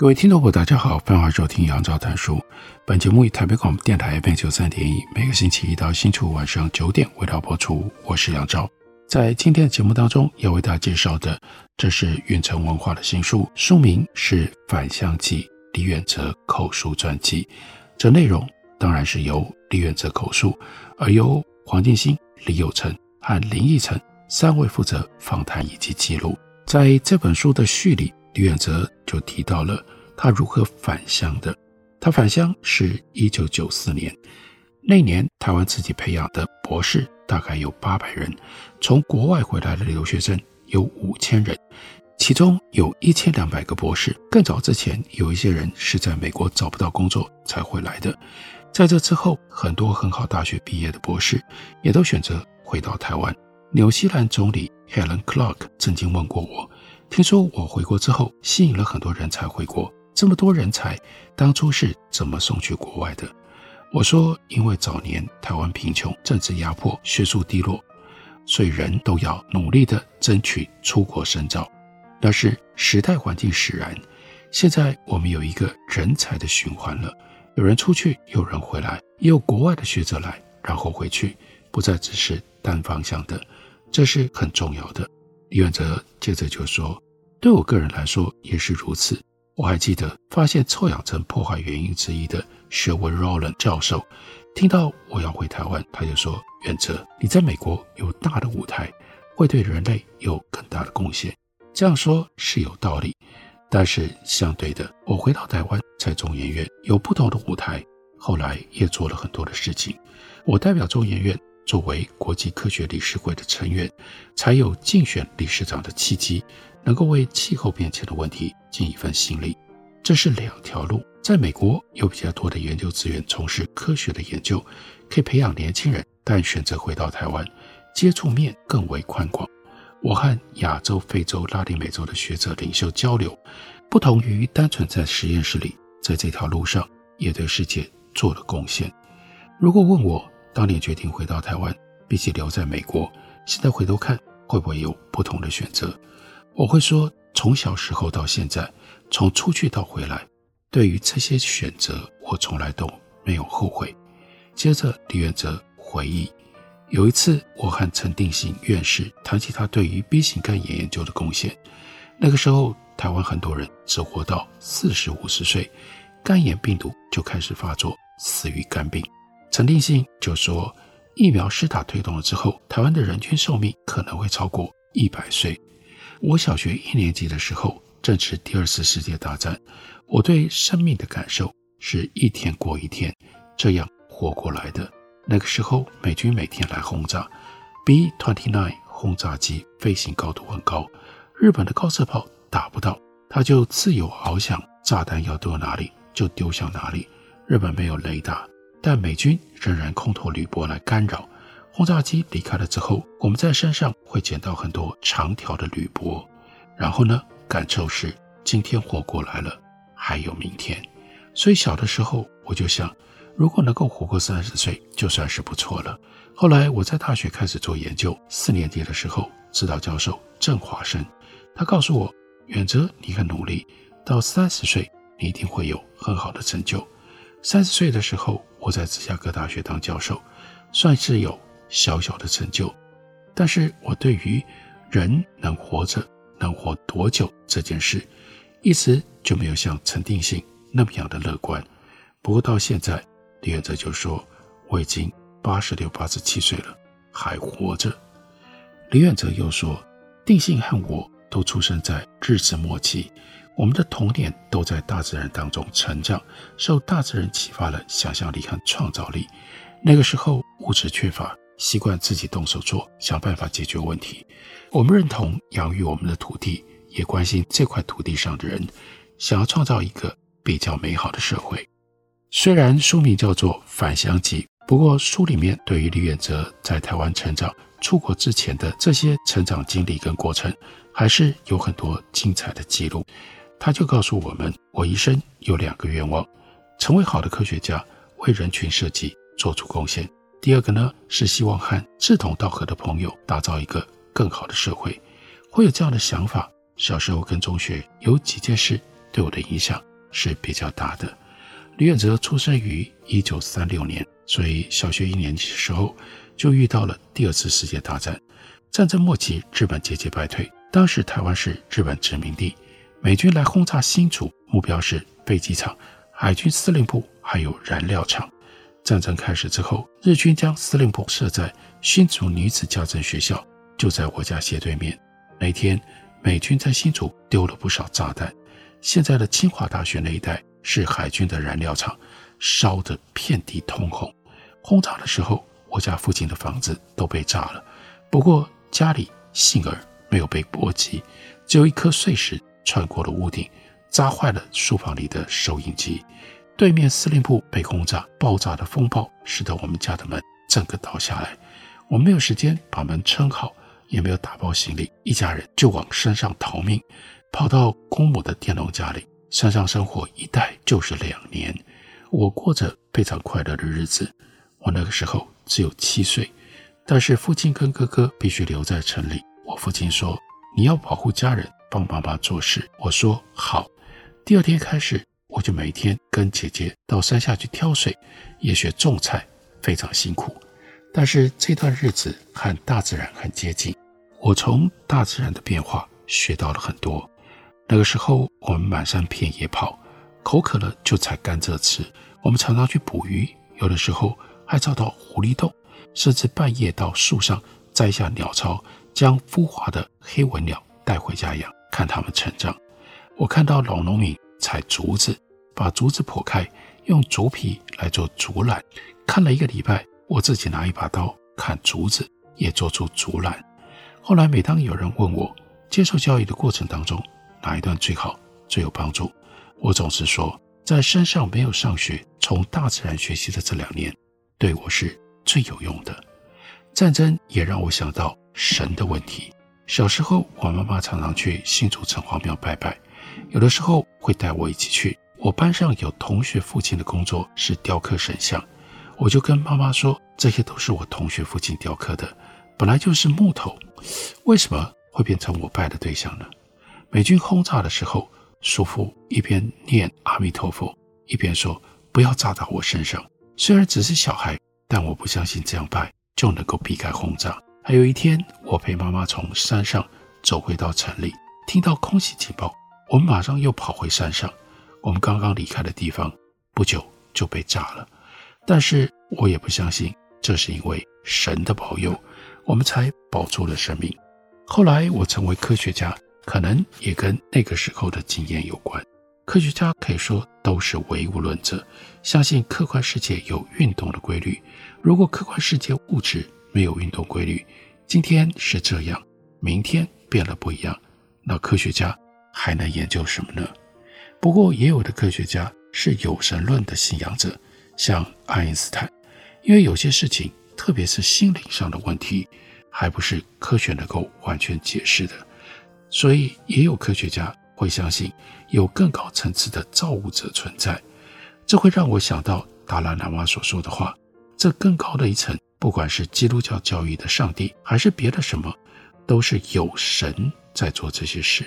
各位听众朋友，大家好，欢迎收听杨照谈书。本节目以台北广播电台 FM 九三点一，每个星期一到星期五晚上九点为大家播出。我是杨照，在今天的节目当中要为大家介绍的，这是远城文化的新书，书名是《反向记》，李远哲口述传记。这内容当然是由李远哲口述，而由黄进兴、李有成和林义成三位负责访谈以及记录。在这本书的序里。李远哲就提到了他如何返乡的。他返乡是一九九四年，那年台湾自己培养的博士大概有八百人，从国外回来的留学生有五千人，其中有一千两百个博士。更早之前，有一些人是在美国找不到工作才回来的。在这之后，很多很好大学毕业的博士也都选择回到台湾。纽西兰总理 Helen Clark 曾经问过我。听说我回国之后，吸引了很多人才回国。这么多人才，当初是怎么送去国外的？我说，因为早年台湾贫穷、政治压迫、学术低落，所以人都要努力的争取出国深造。但是时代环境使然，现在我们有一个人才的循环了，有人出去，有人回来，也有国外的学者来，然后回去，不再只是单方向的，这是很重要的。李远哲接着就说：“对我个人来说也是如此。我还记得发现臭氧层破坏原因之一的 Sherwin Rowland 教授，听到我要回台湾，他就说：‘远哲，你在美国有大的舞台，会对人类有更大的贡献。’这样说是有道理，但是相对的，我回到台湾，在中研院有不同的舞台，后来也做了很多的事情。我代表中研院。”作为国际科学理事会的成员，才有竞选理事长的契机，能够为气候变迁的问题尽一份心力。这是两条路。在美国，有比较多的研究资源从事科学的研究，可以培养年轻人；但选择回到台湾，接触面更为宽广。我和亚洲、非洲、拉丁美洲的学者领袖交流，不同于单纯在实验室里，在这条路上也对世界做了贡献。如果问我，当年决定回到台湾，比起留在美国，现在回头看会不会有不同的选择？我会说，从小时候到现在，从出去到回来，对于这些选择，我从来都没有后悔。接着，李远哲回忆，有一次我和陈定信院士谈起他对于 B 型肝炎研究的贡献。那个时候，台湾很多人只活到四十五十岁，肝炎病毒就开始发作，死于肝病。陈定信就说，疫苗施打推动了之后，台湾的人均寿命可能会超过一百岁。我小学一年级的时候正值第二次世界大战，我对生命的感受是一天过一天这样活过来的。那个时候，美军每天来轰炸，B-29 轰炸机飞行高度很高，日本的高射炮打不到，它就自由翱翔，炸弹要丢哪里就丢向哪里。日本没有雷达。但美军仍然空投铝箔来干扰。轰炸机离开了之后，我们在山上会捡到很多长条的铝箔。然后呢，感受是今天活过来了，还有明天。所以小的时候我就想，如果能够活过三十岁，就算是不错了。后来我在大学开始做研究，四年级的时候，指导教授郑华生，他告诉我：远哲，你很努力，到三十岁你一定会有很好的成就。三十岁的时候，我在芝加哥大学当教授，算是有小小的成就。但是我对于人能活着能活多久这件事，一直就没有像陈定信那么样的乐观。不过到现在，李远哲就说我已经八十六、八十七岁了，还活着。李远哲又说，定信和我都出生在日治末期。我们的童年都在大自然当中成长，受大自然启发了想象力和创造力。那个时候物质缺乏，习惯自己动手做，想办法解决问题。我们认同养育我们的土地，也关心这块土地上的人，想要创造一个比较美好的社会。虽然书名叫做《返乡记》，不过书里面对于李远哲在台湾成长、出国之前的这些成长经历跟过程，还是有很多精彩的记录。他就告诉我们：我一生有两个愿望，成为好的科学家，为人群设计做出贡献。第二个呢，是希望和志同道合的朋友打造一个更好的社会。会有这样的想法，小时候跟中学有几件事对我的影响是比较大的。李远哲出生于一九三六年，所以小学一年级的时候就遇到了第二次世界大战。战争末期，日本节节败退，当时台湾是日本殖民地，美军来轰炸新竹，目标是飞机场、海军司令部还有燃料厂。战争开始之后，日军将司令部设在新竹女子家政学校，就在我家斜对面。那天，美军在新竹丢了不少炸弹。现在的清华大学那一带是海军的燃料厂，烧得遍地通红。轰炸的时候，我家附近的房子都被炸了，不过家里幸而没有被波及，只有一颗碎石穿过了屋顶，砸坏了书房里的收音机。对面司令部被轰炸，爆炸的风暴使得我们家的门整个倒下来。我没有时间把门撑好，也没有打包行李，一家人就往山上逃命，跑到公母的佃农家里。山上生活一待就是两年，我过着非常快乐的日子。我那个时候只有七岁，但是父亲跟哥哥必须留在城里。我父亲说：“你要保护家人，帮妈妈做事。”我说：“好。”第二天开始。我就每天跟姐姐到山下去挑水，也学种菜，非常辛苦。但是这段日子和大自然很接近，我从大自然的变化学到了很多。那个时候我们满山遍野跑，口渴了就采甘蔗吃。我们常常去捕鱼，有的时候还找到狐狸洞，甚至半夜到树上摘下鸟巢，将孵化的黑纹鸟带回家养，看它们成长。我看到老农民。采竹子，把竹子剖开，用竹皮来做竹篮。看了一个礼拜，我自己拿一把刀砍竹子，也做出竹篮。后来，每当有人问我接受教育的过程当中哪一段最好、最有帮助，我总是说，在山上没有上学，从大自然学习的这两年，对我是最有用的。战争也让我想到神的问题。小时候，我妈妈常常去新竹城隍庙拜拜。有的时候会带我一起去。我班上有同学父亲的工作是雕刻神像，我就跟妈妈说，这些都是我同学父亲雕刻的，本来就是木头，为什么会变成我拜的对象呢？美军轰炸的时候，叔父一边念阿弥陀佛，一边说不要炸到我身上。虽然只是小孩，但我不相信这样拜就能够避开轰炸。有一天，我陪妈妈从山上走回到城里，听到空袭警报。我们马上又跑回山上，我们刚刚离开的地方不久就被炸了。但是我也不相信，这是因为神的保佑，我们才保住了生命。后来我成为科学家，可能也跟那个时候的经验有关。科学家可以说都是唯物论者，相信客观世界有运动的规律。如果客观世界物质没有运动规律，今天是这样，明天变了不一样，那科学家。还能研究什么呢？不过，也有的科学家是有神论的信仰者，像爱因斯坦，因为有些事情，特别是心灵上的问题，还不是科学能够完全解释的，所以也有科学家会相信有更高层次的造物者存在。这会让我想到达拉喇嘛所说的话：这更高的一层，不管是基督教教义的上帝，还是别的什么，都是有神在做这些事。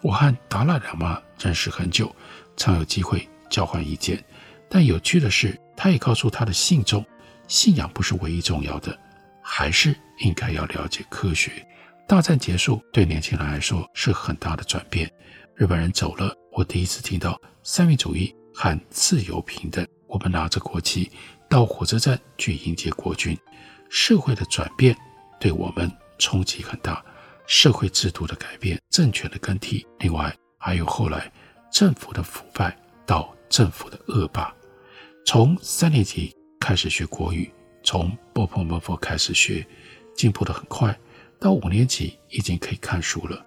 我和达赖喇嘛认识很久，常有机会交换意见。但有趣的是，他也告诉他的信众，信仰不是唯一重要的，还是应该要了解科学。大战结束，对年轻人来说是很大的转变。日本人走了，我第一次听到三民主义和自由平等。我们拿着国旗到火车站去迎接国军。社会的转变对我们冲击很大。社会制度的改变，政权的更替，另外还有后来政府的腐败到政府的恶霸。从三年级开始学国语，从波泼摩佛开始学，进步的很快，到五年级已经可以看书了。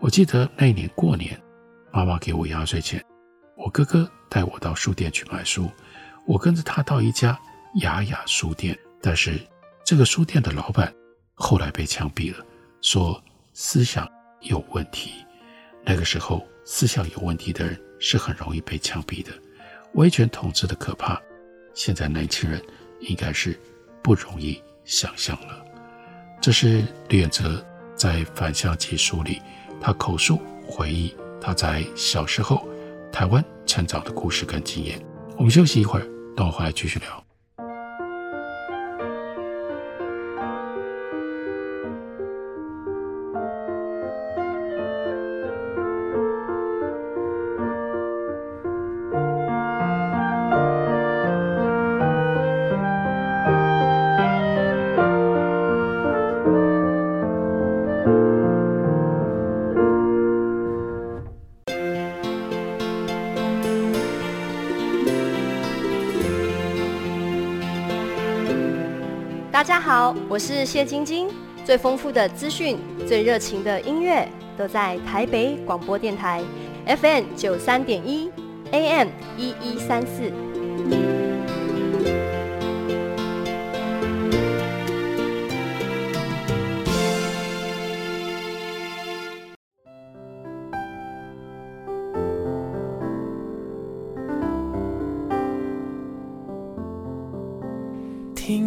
我记得那一年过年，妈妈给我压岁钱，我哥哥带我到书店去买书，我跟着他到一家雅雅书店，但是这个书店的老板后来被枪毙了，说思想有问题。那个时候，思想有问题的人是很容易被枪毙的。威权统治的可怕，现在年轻人应该是不容易想象了。这是李远哲在《反向记》书里，他口述回忆他在小时候台湾成长的故事跟经验。我们休息一会儿，等我回来继续聊。我是谢晶晶。最丰富的资讯，最热情的音乐，都在台北广播电台 FM 九三点一，AM 一一三四。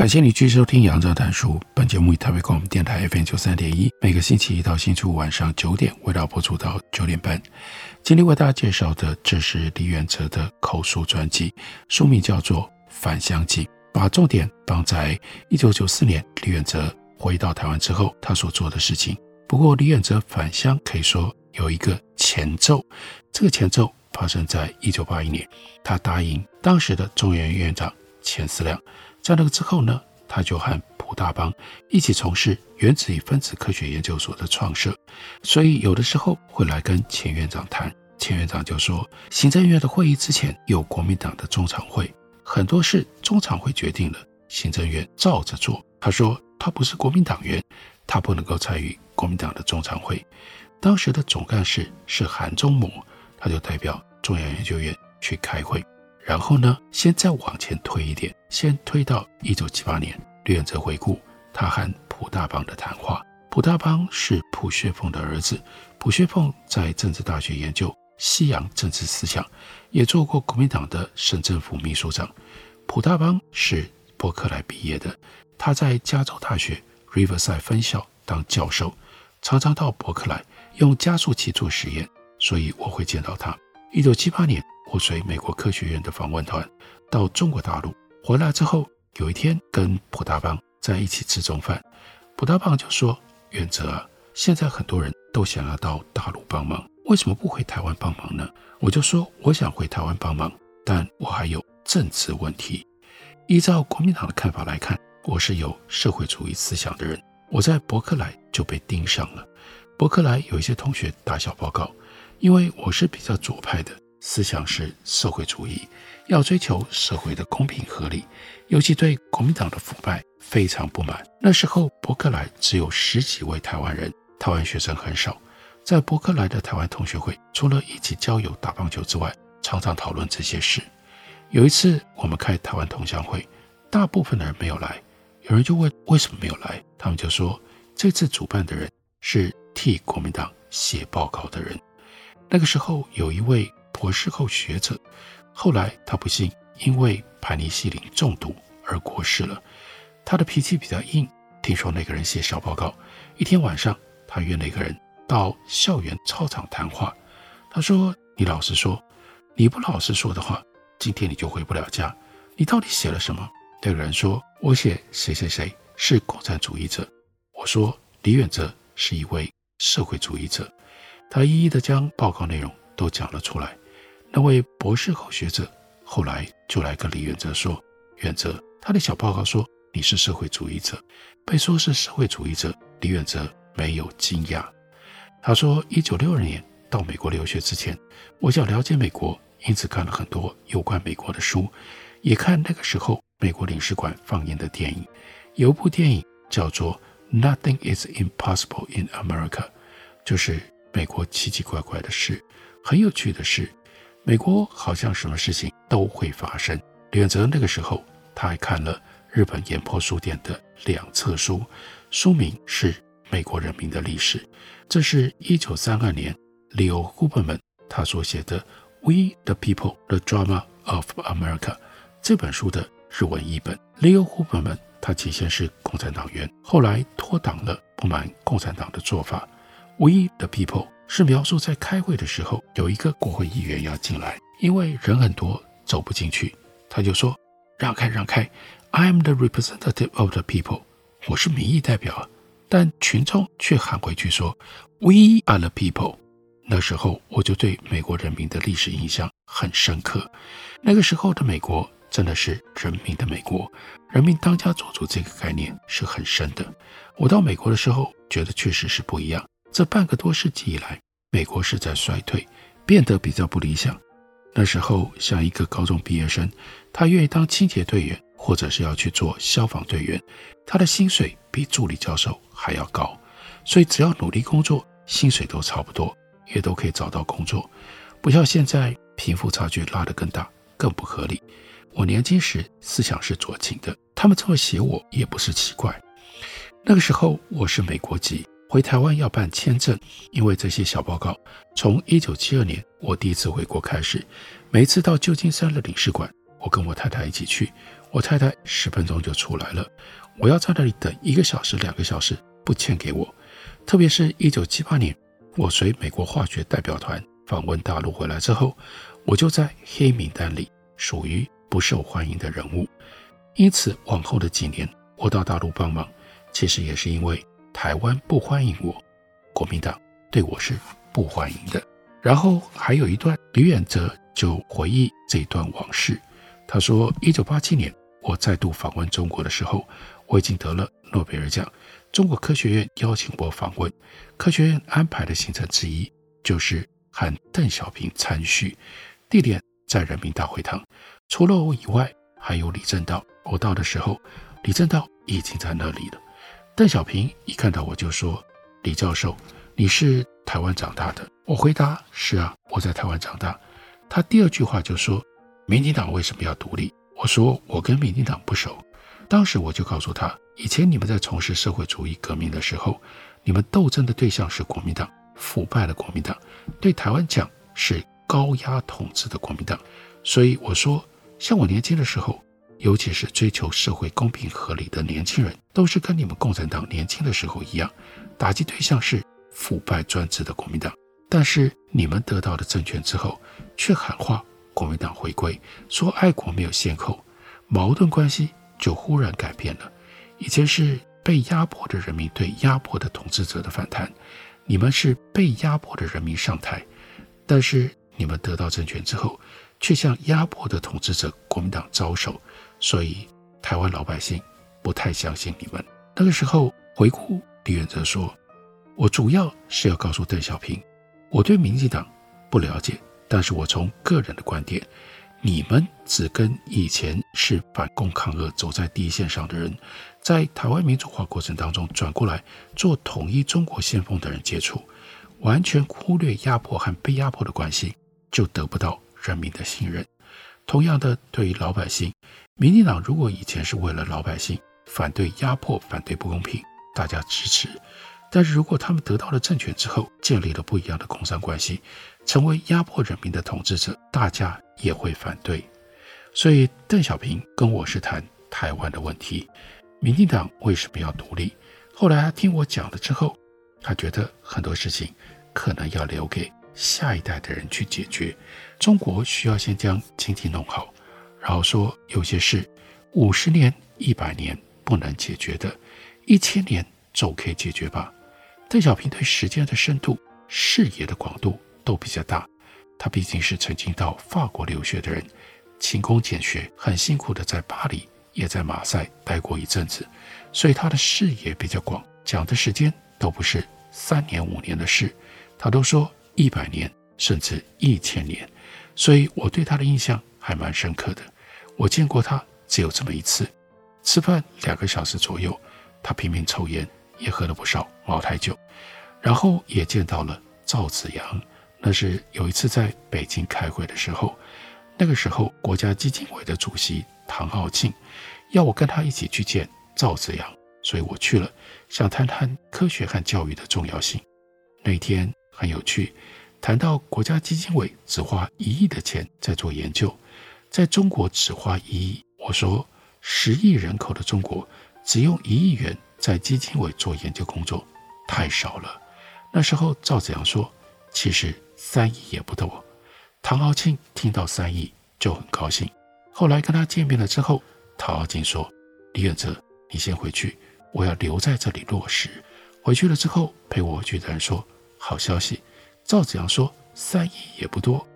感谢你继续收听《杨照谈书》。本节目以台北广播电台 FM 九三点一，每个星期一到星期五晚上九点，为大家播出到九点半。今天为大家介绍的，这是李远哲的口述传记，书名叫做《返乡记》，把重点放在一九九四年李远哲回到台湾之后他所做的事情。不过，李远哲返乡可以说有一个前奏，这个前奏发生在一九八一年，他答应当时的中研院院长钱思亮。在那个之后呢，他就和卜大邦一起从事原子与分子科学研究所的创设，所以有的时候会来跟钱院长谈。钱院长就说，行政院的会议之前有国民党的中常会，很多事中常会决定了，行政院照着做。他说他不是国民党员，他不能够参与国民党的中常会。当时的总干事是韩中谋，他就代表中央研究院去开会。然后呢，先再往前推一点，先推到一九七八年，李远哲回顾他和普大邦的谈话。普大邦是卜学凤的儿子，卜学凤在政治大学研究西洋政治思想，也做过国民党的省政府秘书长。普大邦是伯克莱毕业的，他在加州大学 Riverside 分校当教授，常常到伯克莱用加速器做实验，所以我会见到他。一九七八年。我随美国科学院的访问团到中国大陆，回来之后，有一天跟卜大邦在一起吃中饭，卜大邦就说：“远哲啊，现在很多人都想要到大陆帮忙，为什么不回台湾帮忙呢？”我就说：“我想回台湾帮忙，但我还有政治问题。依照国民党的看法来看，我是有社会主义思想的人，我在伯克莱就被盯上了。伯克莱有一些同学打小报告，因为我是比较左派的。”思想是社会主义，要追求社会的公平合理，尤其对国民党的腐败非常不满。那时候伯克莱只有十几位台湾人，台湾学生很少。在伯克莱的台湾同学会，除了一起交友、打棒球之外，常常讨论这些事。有一次我们开台湾同乡会，大部分的人没有来，有人就问为什么没有来，他们就说这次主办的人是替国民党写报告的人。那个时候有一位。博士后学者，后来他不幸因为盘尼西林中毒而过世了。他的脾气比较硬，听说那个人写小报告，一天晚上他约那个人到校园操场谈话。他说：“你老实说，你不老实说的话，今天你就回不了家。你到底写了什么？”那个人说：“我写谁谁谁是共产主义者。”我说：“李远哲是一位社会主义者。”他一一的将报告内容都讲了出来。那位博士后学者后来就来跟李远哲说：“远哲，他的小报告说你是社会主义者，被说是社会主义者。”李远哲没有惊讶。他说：“一九六二年到美国留学之前，我想了解美国，因此看了很多有关美国的书，也看那个时候。”美国领事馆放映的电影，有一部电影叫做《Nothing is Impossible in America》，就是美国奇奇怪怪的事。很有趣的是，美国好像什么事情都会发生。李远哲那个时候，他还看了日本岩波书店的两册书，书名是《美国人民的历史》，这是一九三二年 Leo Huberman 他所写的《We the People: The Drama of America》这本书的。日文译本，Leo Huberman，他起先是共产党员，后来脱党了，不满共产党的做法。We the people 是描述在开会的时候，有一个国会议员要进来，因为人很多走不进去，他就说让开让开，I am the representative of the people，我是民意代表，但群众却喊回去说 We are the people。那时候我就对美国人民的历史印象很深刻，那个时候的美国。真的是人民的美国，人民当家做主这个概念是很深的。我到美国的时候，觉得确实是不一样。这半个多世纪以来，美国是在衰退，变得比较不理想。那时候，像一个高中毕业生，他愿意当清洁队员，或者是要去做消防队员，他的薪水比助理教授还要高。所以只要努力工作，薪水都差不多，也都可以找到工作。不像现在，贫富差距拉得更大，更不合理。我年轻时思想是左倾的，他们这么写我也不是奇怪。那个时候我是美国籍，回台湾要办签证，因为这些小报告。从一九七二年我第一次回国开始，每次到旧金山的领事馆，我跟我太太一起去，我太太十分钟就出来了，我要在那里等一个小时、两个小时，不签给我。特别是一九七八年，我随美国化学代表团访问大陆回来之后，我就在黑名单里，属于。不受欢迎的人物，因此往后的几年，我到大陆帮忙，其实也是因为台湾不欢迎我，国民党对我是不欢迎的。然后还有一段，李远哲就回忆这段往事。他说，一九八七年我再度访问中国的时候，我已经得了诺贝尔奖，中国科学院邀请我访问，科学院安排的行程之一就是和邓小平参叙，地点在人民大会堂。除了我以外，还有李政道。我到的时候，李政道已经在那里了。邓小平一看到我就说：“李教授，你是台湾长大的？”我回答：“是啊，我在台湾长大。”他第二句话就说：“民进党为什么要独立？”我说：“我跟民进党不熟。”当时我就告诉他：“以前你们在从事社会主义革命的时候，你们斗争的对象是国民党，腐败的国民党，对台湾讲是高压统治的国民党。”所以我说。像我年轻的时候，尤其是追求社会公平合理的年轻人，都是跟你们共产党年轻的时候一样，打击对象是腐败专制的国民党。但是你们得到了政权之后，却喊话国民党回归，说爱国没有先后，矛盾关系就忽然改变了。以前是被压迫的人民对压迫的统治者的反弹，你们是被压迫的人民上台，但是你们得到政权之后。却向压迫的统治者国民党招手，所以台湾老百姓不太相信你们。那个时候回顾李远哲说：“我主要是要告诉邓小平，我对民进党不了解，但是我从个人的观点，你们只跟以前是反共抗俄走在第一线上的人，在台湾民主化过程当中转过来做统一中国先锋的人接触，完全忽略压迫和被压迫的关系，就得不到。”人民的信任，同样的，对于老百姓，民进党如果以前是为了老百姓反对压迫、反对不公平，大家支持；但是如果他们得到了政权之后，建立了不一样的工商关系，成为压迫人民的统治者，大家也会反对。所以，邓小平跟我是谈台湾的问题，民进党为什么要独立？后来他听我讲了之后，他觉得很多事情可能要留给下一代的人去解决。中国需要先将经济弄好，然后说有些事五十年、一百年不能解决的，一千年总可以解决吧。邓小平对时间的深度、视野的广度都比较大。他毕竟是曾经到法国留学的人，勤工俭学，很辛苦的在巴黎也在马赛待过一阵子，所以他的视野比较广，讲的时间都不是三年五年的事，他都说一百年甚至一千年。所以我对他的印象还蛮深刻的。我见过他只有这么一次，吃饭两个小时左右，他拼命抽烟，也喝了不少茅台酒。然后也见到了赵子阳，那是有一次在北京开会的时候，那个时候国家基金委的主席唐傲庆要我跟他一起去见赵子阳，所以我去了，想谈谈科学和教育的重要性。那天很有趣。谈到国家基金委只花一亿的钱在做研究，在中国只花一亿。我说，十亿人口的中国只用一亿元在基金委做研究工作，太少了。那时候赵子阳说，其实三亿也不多。唐傲庆听到三亿就很高兴。后来跟他见面了之后，唐傲庆说：“李远哲，你先回去，我要留在这里落实。”回去了之后，陪我去的人说：“好消息。”赵子阳说：“三亿也不多。”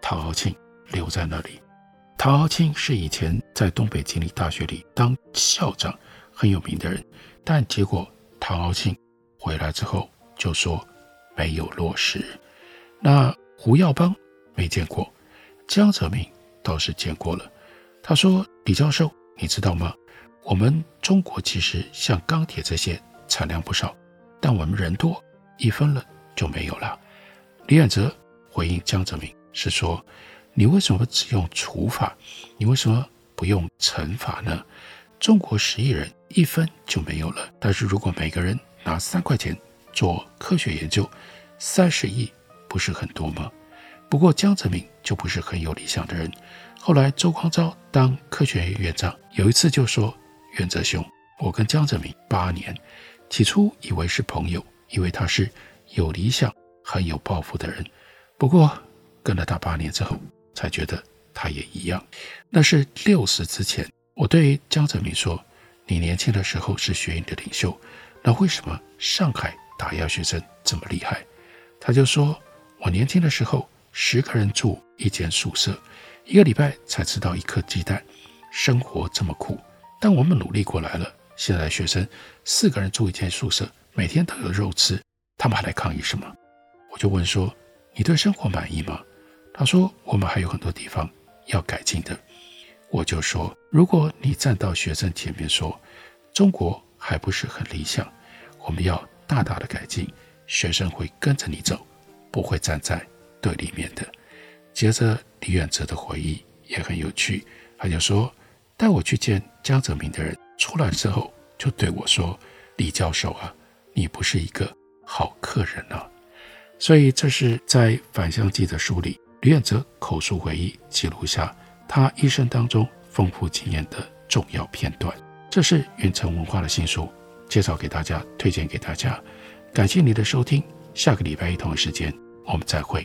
唐傲庆留在那里。唐傲庆是以前在东北经理大学里当校长很有名的人，但结果唐傲庆回来之后就说没有落实。那胡耀邦没见过，江泽民倒是见过了。他说：“李教授，你知道吗？我们中国其实像钢铁这些产量不少，但我们人多，一分了就没有了。”李远哲回应江泽民是说：“你为什么只用除法？你为什么不用乘法呢？中国十亿人，一分就没有了。但是如果每个人拿三块钱做科学研究，三十亿不是很多吗？不过江泽民就不是很有理想的人。后来周光召当科学院院长，有一次就说：‘远哲兄，我跟江泽民八年，起初以为是朋友，以为他是有理想。’”很有抱负的人，不过跟了他八年之后，才觉得他也一样。那是六十之前，我对江泽民说：“你年轻的时候是学院的领袖，那为什么上海打压学生这么厉害？”他就说：“我年轻的时候，十个人住一间宿舍，一个礼拜才吃到一颗鸡蛋，生活这么苦。但我们努力过来了，现在学生四个人住一间宿舍，每天都有肉吃，他们还来抗议什么？”我就问说：“你对生活满意吗？”他说：“我们还有很多地方要改进的。”我就说：“如果你站到学生前面说中国还不是很理想，我们要大大的改进，学生会跟着你走，不会站在对立面的。”接着李远哲的回忆也很有趣，他就说：“带我去见江泽民的人出来之后，就对我说：‘李教授啊，你不是一个好客人啊。’”所以这是在《返乡记》的书里，吕远泽口述回忆，记录下他一生当中丰富经验的重要片段。这是云城文化的新书，介绍给大家，推荐给大家。感谢你的收听，下个礼拜一同一时间我们再会。